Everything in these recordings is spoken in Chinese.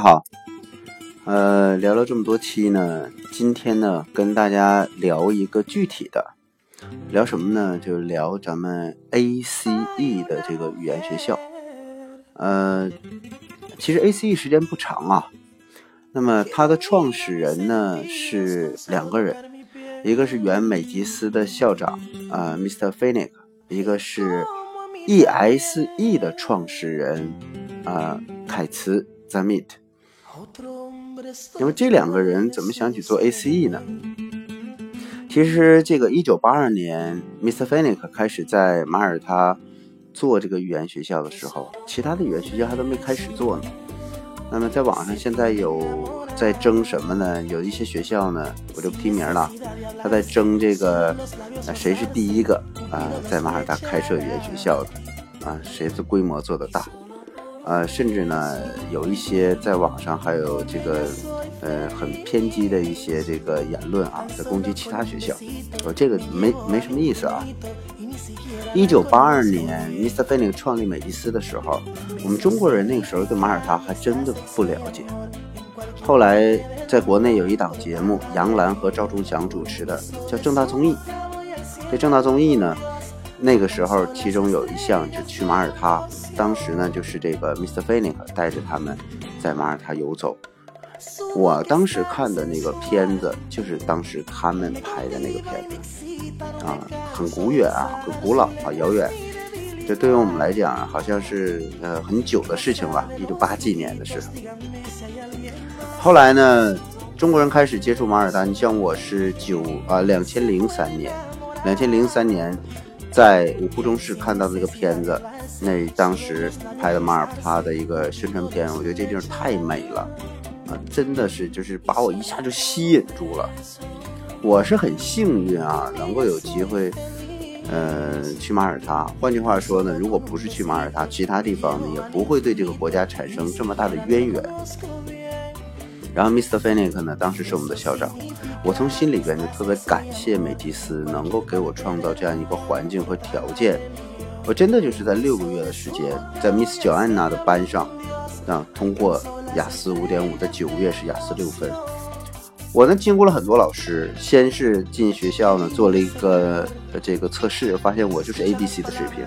好，呃，聊了这么多期呢，今天呢跟大家聊一个具体的，聊什么呢？就是聊咱们 ACE 的这个语言学校。呃，其实 ACE 时间不长啊，那么它的创始人呢是两个人，一个是原美吉斯的校长啊，Mr. Finick，一个是 ESE 的创始人啊，凯茨。Zamit，那么这两个人怎么想起做 ACE 呢？其实这个一九八二年，Mr. f e n i c k 开始在马耳他做这个语言学校的时候，其他的语言学校还都没开始做呢。那么在网上现在有在争什么呢？有一些学校呢，我就不提名了，他在争这个谁是第一个啊，在马耳他开设语言学校的啊，谁的规模做得大。呃，甚至呢，有一些在网上还有这个，呃，很偏激的一些这个言论啊，在攻击其他学校。我这个没没什么意思啊。一九八二年，Mr. f e n i n g 创立美吉斯的时候，我们中国人那个时候对马耳他还真的不了解。后来在国内有一档节目，杨澜和赵忠祥主持的，叫《正大综艺》。这《正大综艺》呢？那个时候，其中有一项就去马耳他，当时呢就是这个 Mr. f e n i c 带着他们在马耳他游走。我当时看的那个片子，就是当时他们拍的那个片子，啊，很古远啊，很古老啊，遥远。这对于我们来讲，好像是呃很久的事情了，一九八几年的事。后来呢，中国人开始接触马耳他，你像我是九啊两千零三年，两千零三年。在五湖中市看到的那个片子，那当时拍的马耳他的一个宣传片，我觉得这地方太美了，啊，真的是就是把我一下就吸引住了。我是很幸运啊，能够有机会，呃，去马耳他。换句话说呢，如果不是去马耳他，其他地方呢也不会对这个国家产生这么大的渊源。然后，Mr. f e n i c 呢，当时是我们的校长。我从心里边就特别感谢美吉斯能够给我创造这样一个环境和条件。我真的就是在六个月的时间，在 Miss Joanna 的班上，啊，通过雅思五点五，在九月是雅思六分。我呢，经过了很多老师，先是进学校呢做了一个这个测试，发现我就是 A B C 的水平。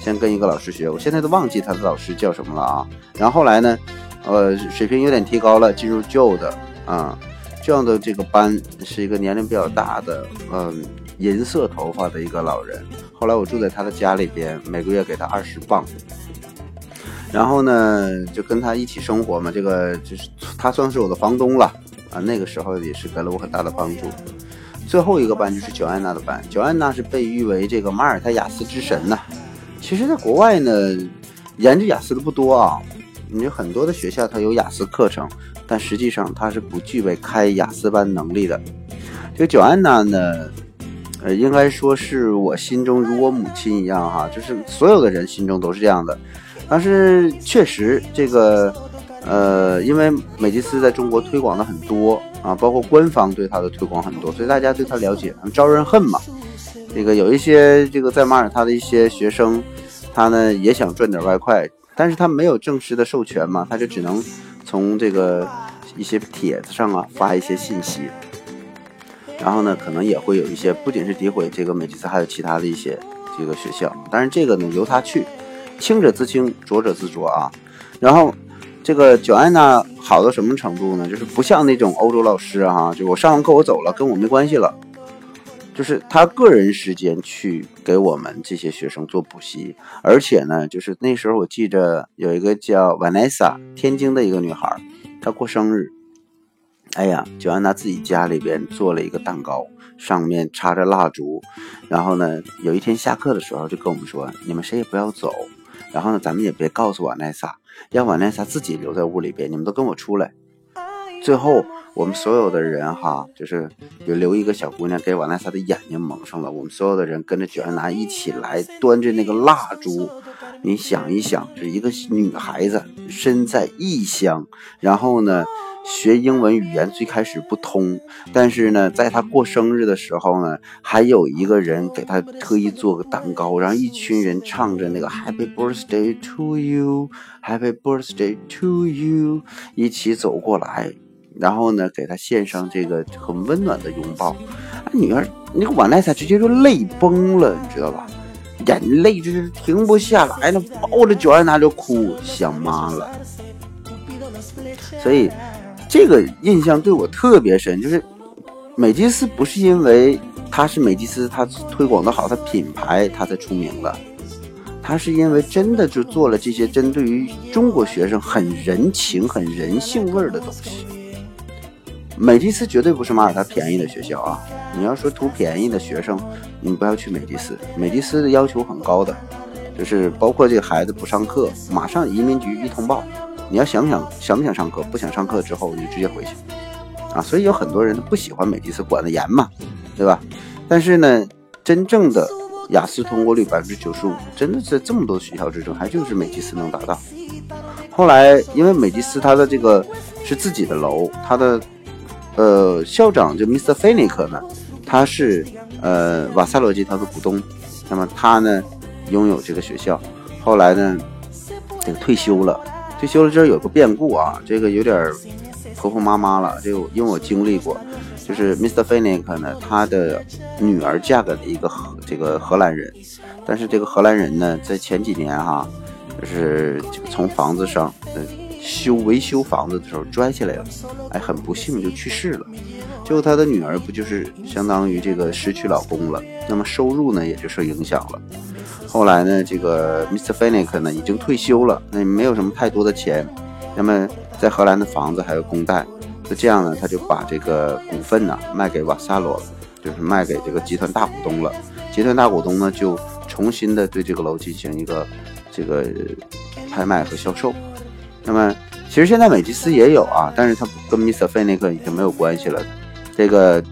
先跟一个老师学，我现在都忘记他的老师叫什么了啊。然后后来呢？呃，水平有点提高了，进入旧的啊，这样的这个班是一个年龄比较大的，嗯，银色头发的一个老人。后来我住在他的家里边，每个月给他二十磅，然后呢就跟他一起生活嘛。这个就是他算是我的房东了啊。那个时候也是给了我很大的帮助。最后一个班就是乔安娜的班，乔安娜是被誉为这个马耳他雅思之神呐。其实，在国外呢，研究雅思的不多啊。你很多的学校它有雅思课程，但实际上它是不具备开雅思班能力的。这个九安娜呢，呃，应该说是我心中如我母亲一样哈，就是所有的人心中都是这样的。但是确实这个，呃，因为美吉斯在中国推广的很多啊，包括官方对它的推广很多，所以大家对它了解，招人恨嘛。这个有一些这个在马耳他的一些学生，他呢也想赚点外快。但是他没有正式的授权嘛，他就只能从这个一些帖子上啊发一些信息，然后呢，可能也会有一些不仅是诋毁这个美吉斯，还有其他的一些这个学校。但是这个呢，由他去，清者自清，浊者自浊啊。然后这个九安娜好到什么程度呢？就是不像那种欧洲老师啊，就我上完课我走了，跟我没关系了。就是他个人时间去给我们这些学生做补习，而且呢，就是那时候我记着有一个叫 Vanessa，天津的一个女孩，她过生日，哎呀，就安娜自己家里边做了一个蛋糕，上面插着蜡烛，然后呢，有一天下课的时候就跟我们说，你们谁也不要走，然后呢，咱们也别告诉瓦奈萨，让瓦奈萨自己留在屋里边，你们都跟我出来，最后。我们所有的人哈，就是有留一个小姑娘给瓦奈莎的眼睛蒙上了。我们所有的人跟着卷安娜一起来，端着那个蜡烛。你想一想，是一个女孩子身在异乡，然后呢，学英文语言最开始不通，但是呢，在她过生日的时候呢，还有一个人给她特意做个蛋糕，然后一群人唱着那个 Happy Birthday to you，Happy Birthday to you，一起走过来，然后呢，给他献上这个很温暖的拥抱。女儿那个瓦奈萨直接就泪崩了，你知道吧？眼泪就是停不下来了，抱着九安娜就哭，想妈了。所以。这个印象对我特别深，就是美吉斯不是因为他是美吉斯，他推广的好，他品牌他才出名了，他是因为真的就做了这些针对于中国学生很人情、很人性味儿的东西。美吉斯绝对不是马耳他便宜的学校啊！你要说图便宜的学生，你不要去美吉斯，美吉斯的要求很高的，就是包括这个孩子不上课，马上移民局一通报。你要想想想不想上课，不想上课之后你就直接回去，啊，所以有很多人不喜欢美迪斯管的严嘛，对吧？但是呢，真正的雅思通过率百分之九十五，真的是这么多学校之中，还就是美迪斯能达到。后来因为美迪斯它的这个是自己的楼，它的呃校长就 Mr. f e n i k 呢，他是呃瓦萨罗集团的股东，那么他呢拥有这个学校，后来呢这个退休了。退休了之后有个变故啊，这个有点婆婆妈妈了。这个因为我经历过，就是 Mr. f e n i k 呢，他的女儿嫁给了一个荷这个荷兰人，但是这个荷兰人呢，在前几年哈，就是从房子上嗯修维修房子的时候摔下来了，哎，很不幸就去世了。结果他的女儿不就是相当于这个失去老公了，那么收入呢也就受影响了。后来呢，这个 Mr. f e n i k 呢已经退休了，那没有什么太多的钱，那么在荷兰的房子还有公贷，就这样呢，他就把这个股份呢卖给瓦萨罗了，就是卖给这个集团大股东了。集团大股东呢就重新的对这个楼进行一个这个拍卖和销售。那么其实现在美吉斯也有啊，但是它跟 Mr. f e n i k 已经没有关系了，这个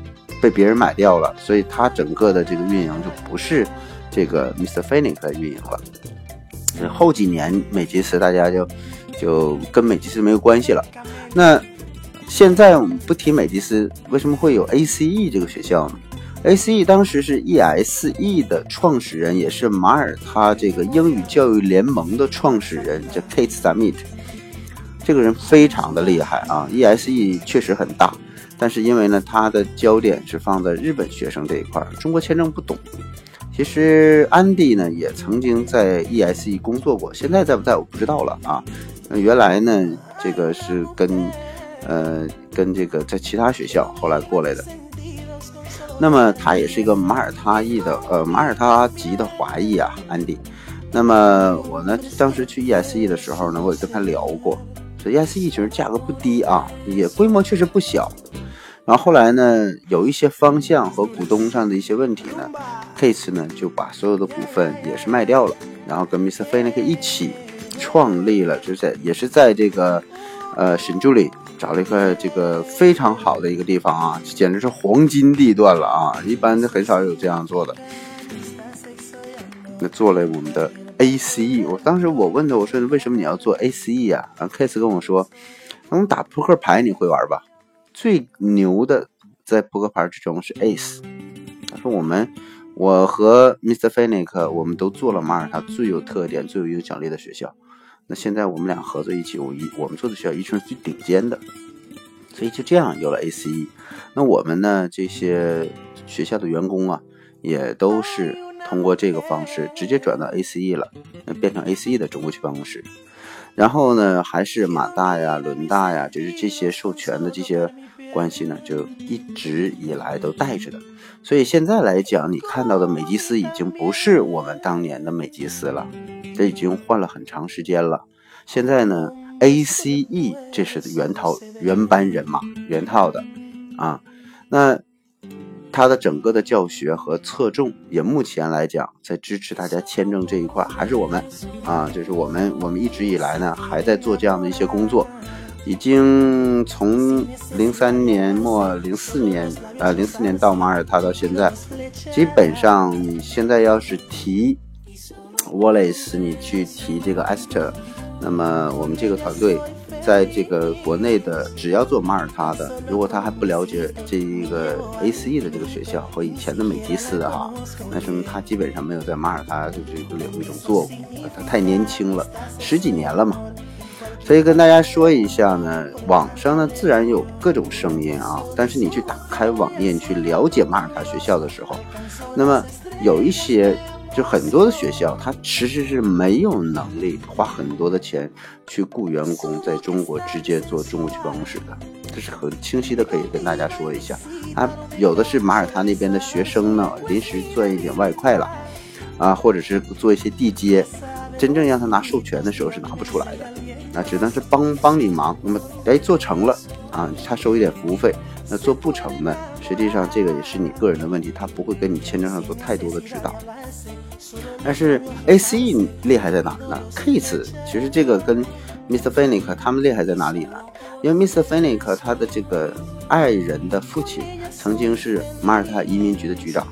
被别人买掉了，所以它整个的这个运营就不是。这个 Mr. f e n i c 的运营了，后几年美吉斯大家就就跟美吉斯没有关系了。那现在我们不提美吉斯，为什么会有 ACE 这个学校呢？ACE 当时是 ESE 的创始人，也是马耳他这个英语教育联盟的创始人，叫 Kate Summit。这个人非常的厉害啊！ESE 确实很大，但是因为呢，他的焦点是放在日本学生这一块，中国签证不懂。其实安迪呢也曾经在 ESE 工作过，现在在不在我不知道了啊。原来呢这个是跟呃跟这个在其他学校后来过来的。那么他也是一个马耳他裔的呃马耳他籍的华裔啊，安迪。那么我呢当时去 ESE 的时候呢，我也跟他聊过，这 ESE 其实价格不低啊，也规模确实不小。然后后来呢，有一些方向和股东上的一些问题呢，Case 呢就把所有的股份也是卖掉了，然后跟 Mr. f e n i k 一起创立了，就在也是在这个呃沈助理找了一个这个非常好的一个地方啊，简直是黄金地段了啊，一般很少有这样做的。那做了我们的 ACE，我当时我问他，我说为什么你要做 ACE 啊？然后 Case 跟我说，我们打扑克牌你会玩吧？最牛的在扑克牌之中是 Ace。他说：“我们，我和 Mr. f e n i k 我们都做了马耳他最有特点、最有影响力的学校。那现在我们俩合作一起，我一我们做的学校一定是最顶尖的。所以就这样有了 ACE。那我们呢，这些学校的员工啊，也都是通过这个方式直接转到 ACE 了，变成 ACE 的中国区办公室。”然后呢，还是马大呀、伦大呀，就是这些授权的这些关系呢，就一直以来都带着的。所以现在来讲，你看到的美吉斯已经不是我们当年的美吉斯了，这已经换了很长时间了。现在呢，ACE 这是原套原班人马原套的啊，那。他的整个的教学和侧重，也目前来讲，在支持大家签证这一块，还是我们啊，就是我们，我们一直以来呢，还在做这样的一些工作，已经从零三年末、零四年，呃，零四年到马耳他到现在，基本上你现在要是提 Wallace，你去提这个 Esther，那么我们这个团队在这个国内的，只要做马耳他的，如果他还不了解这一个 A C E 的这个学校和以前的美迪斯的哈，那说明他基本上没有在马耳他就这个领域中做过，他太年轻了，十几年了嘛。所以跟大家说一下呢，网上呢自然有各种声音啊，但是你去打开网页去了解马耳他学校的时候，那么有一些就很多的学校，它其实是没有能力花很多的钱去雇员工在中国直接做中国区办公室的，这是很清晰的可以跟大家说一下。啊，有的是马耳他那边的学生呢，临时赚一点外快了，啊，或者是做一些地接，真正让他拿授权的时候是拿不出来的。那只能是帮帮你忙，那么哎做成了啊，他收一点服务费。那做不成呢，实际上这个也是你个人的问题，他不会跟你签证上做太多的指导。但是 A C E 厉害在哪儿呢？Case 其实这个跟 Mr. Fennick 他们厉害在哪里呢？因为 Mr. Fennick 他的这个爱人的父亲曾经是马耳他移民局的局长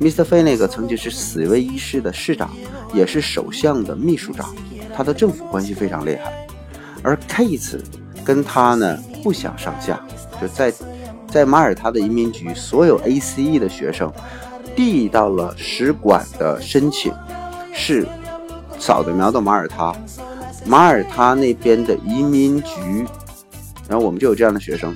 ，Mr. Fennick 曾经是死威伊市的市长，也是首相的秘书长，他的政府关系非常厉害。而 Case 跟他呢不相上下，就在在马耳他的移民局，所有 ACE 的学生递到了使馆的申请，是扫的描到马耳他，马耳他那边的移民局，然后我们就有这样的学生，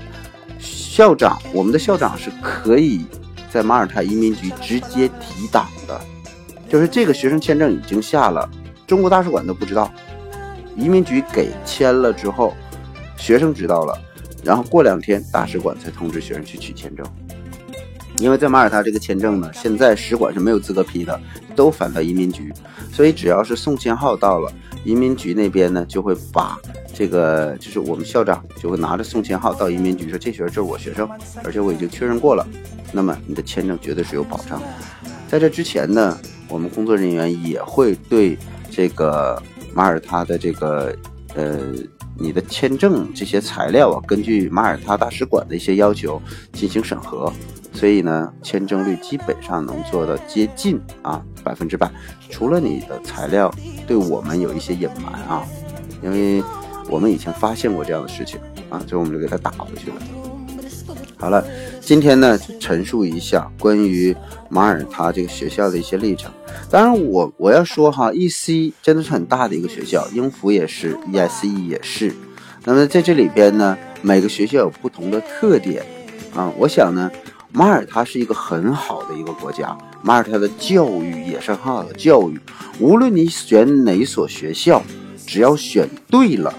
校长，我们的校长是可以在马耳他移民局直接提档的，就是这个学生签证已经下了，中国大使馆都不知道。移民局给签了之后，学生知道了，然后过两天大使馆才通知学生去取签证。因为在马耳他这个签证呢，现在使馆是没有资格批的，都返到移民局，所以只要是送签号到了，移民局那边呢就会把这个，就是我们校长就会拿着送签号到移民局说这学生就是我学生，而且我已经确认过了，那么你的签证绝对是有保障。在这之前呢，我们工作人员也会对这个。马耳他的这个，呃，你的签证这些材料啊，根据马耳他大使馆的一些要求进行审核，所以呢，签证率基本上能做到接近啊百分之百。除了你的材料对我们有一些隐瞒啊，因为我们以前发现过这样的事情啊，所以我们就给他打回去了。好了，今天呢，陈述一下关于马耳他这个学校的一些历程。当然，我我要说哈，E C 真的是很大的一个学校，英孚也是，E S E 也是。那么在这里边呢，每个学校有不同的特点啊。我想呢，马耳他是一个很好的一个国家，马耳他的教育也是很好的教育。无论你选哪所学校，只要选对了，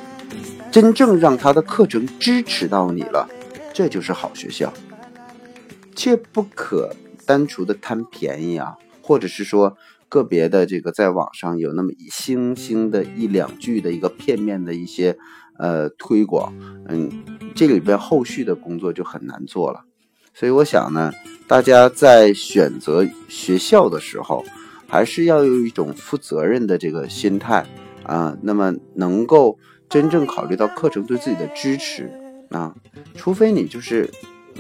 真正让他的课程支持到你了。这就是好学校，切不可单纯的贪便宜啊，或者是说个别的这个在网上有那么一星星的一两句的一个片面的一些呃推广，嗯，这里边后续的工作就很难做了。所以我想呢，大家在选择学校的时候，还是要有一种负责任的这个心态啊，那么能够真正考虑到课程对自己的支持。啊，除非你就是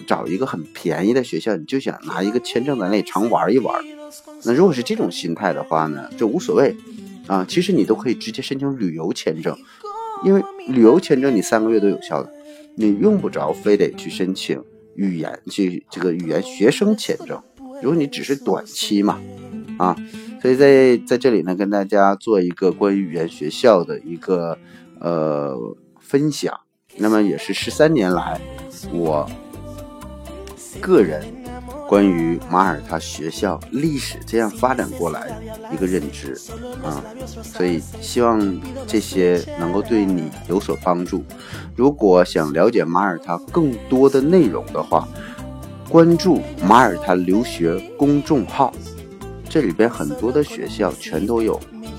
找一个很便宜的学校，你就想拿一个签证在那里常玩一玩。那如果是这种心态的话呢，就无所谓啊。其实你都可以直接申请旅游签证，因为旅游签证你三个月都有效的，你用不着非得去申请语言去这个语言学生签证。如果你只是短期嘛，啊，所以在在这里呢，跟大家做一个关于语言学校的一个呃分享。那么也是十三年来，我个人关于马耳他学校历史这样发展过来一个认知啊，所以希望这些能够对你有所帮助。如果想了解马耳他更多的内容的话，关注马耳他留学公众号，这里边很多的学校全都有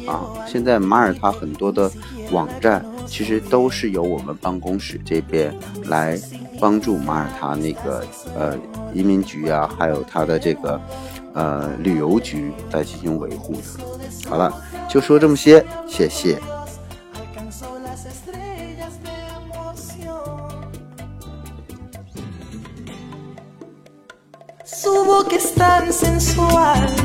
啊。现在马耳他很多的网站。其实都是由我们办公室这边来帮助马耳他那个呃移民局啊，还有他的这个呃旅游局来进行维护的。好了，就说这么些，谢谢。sensual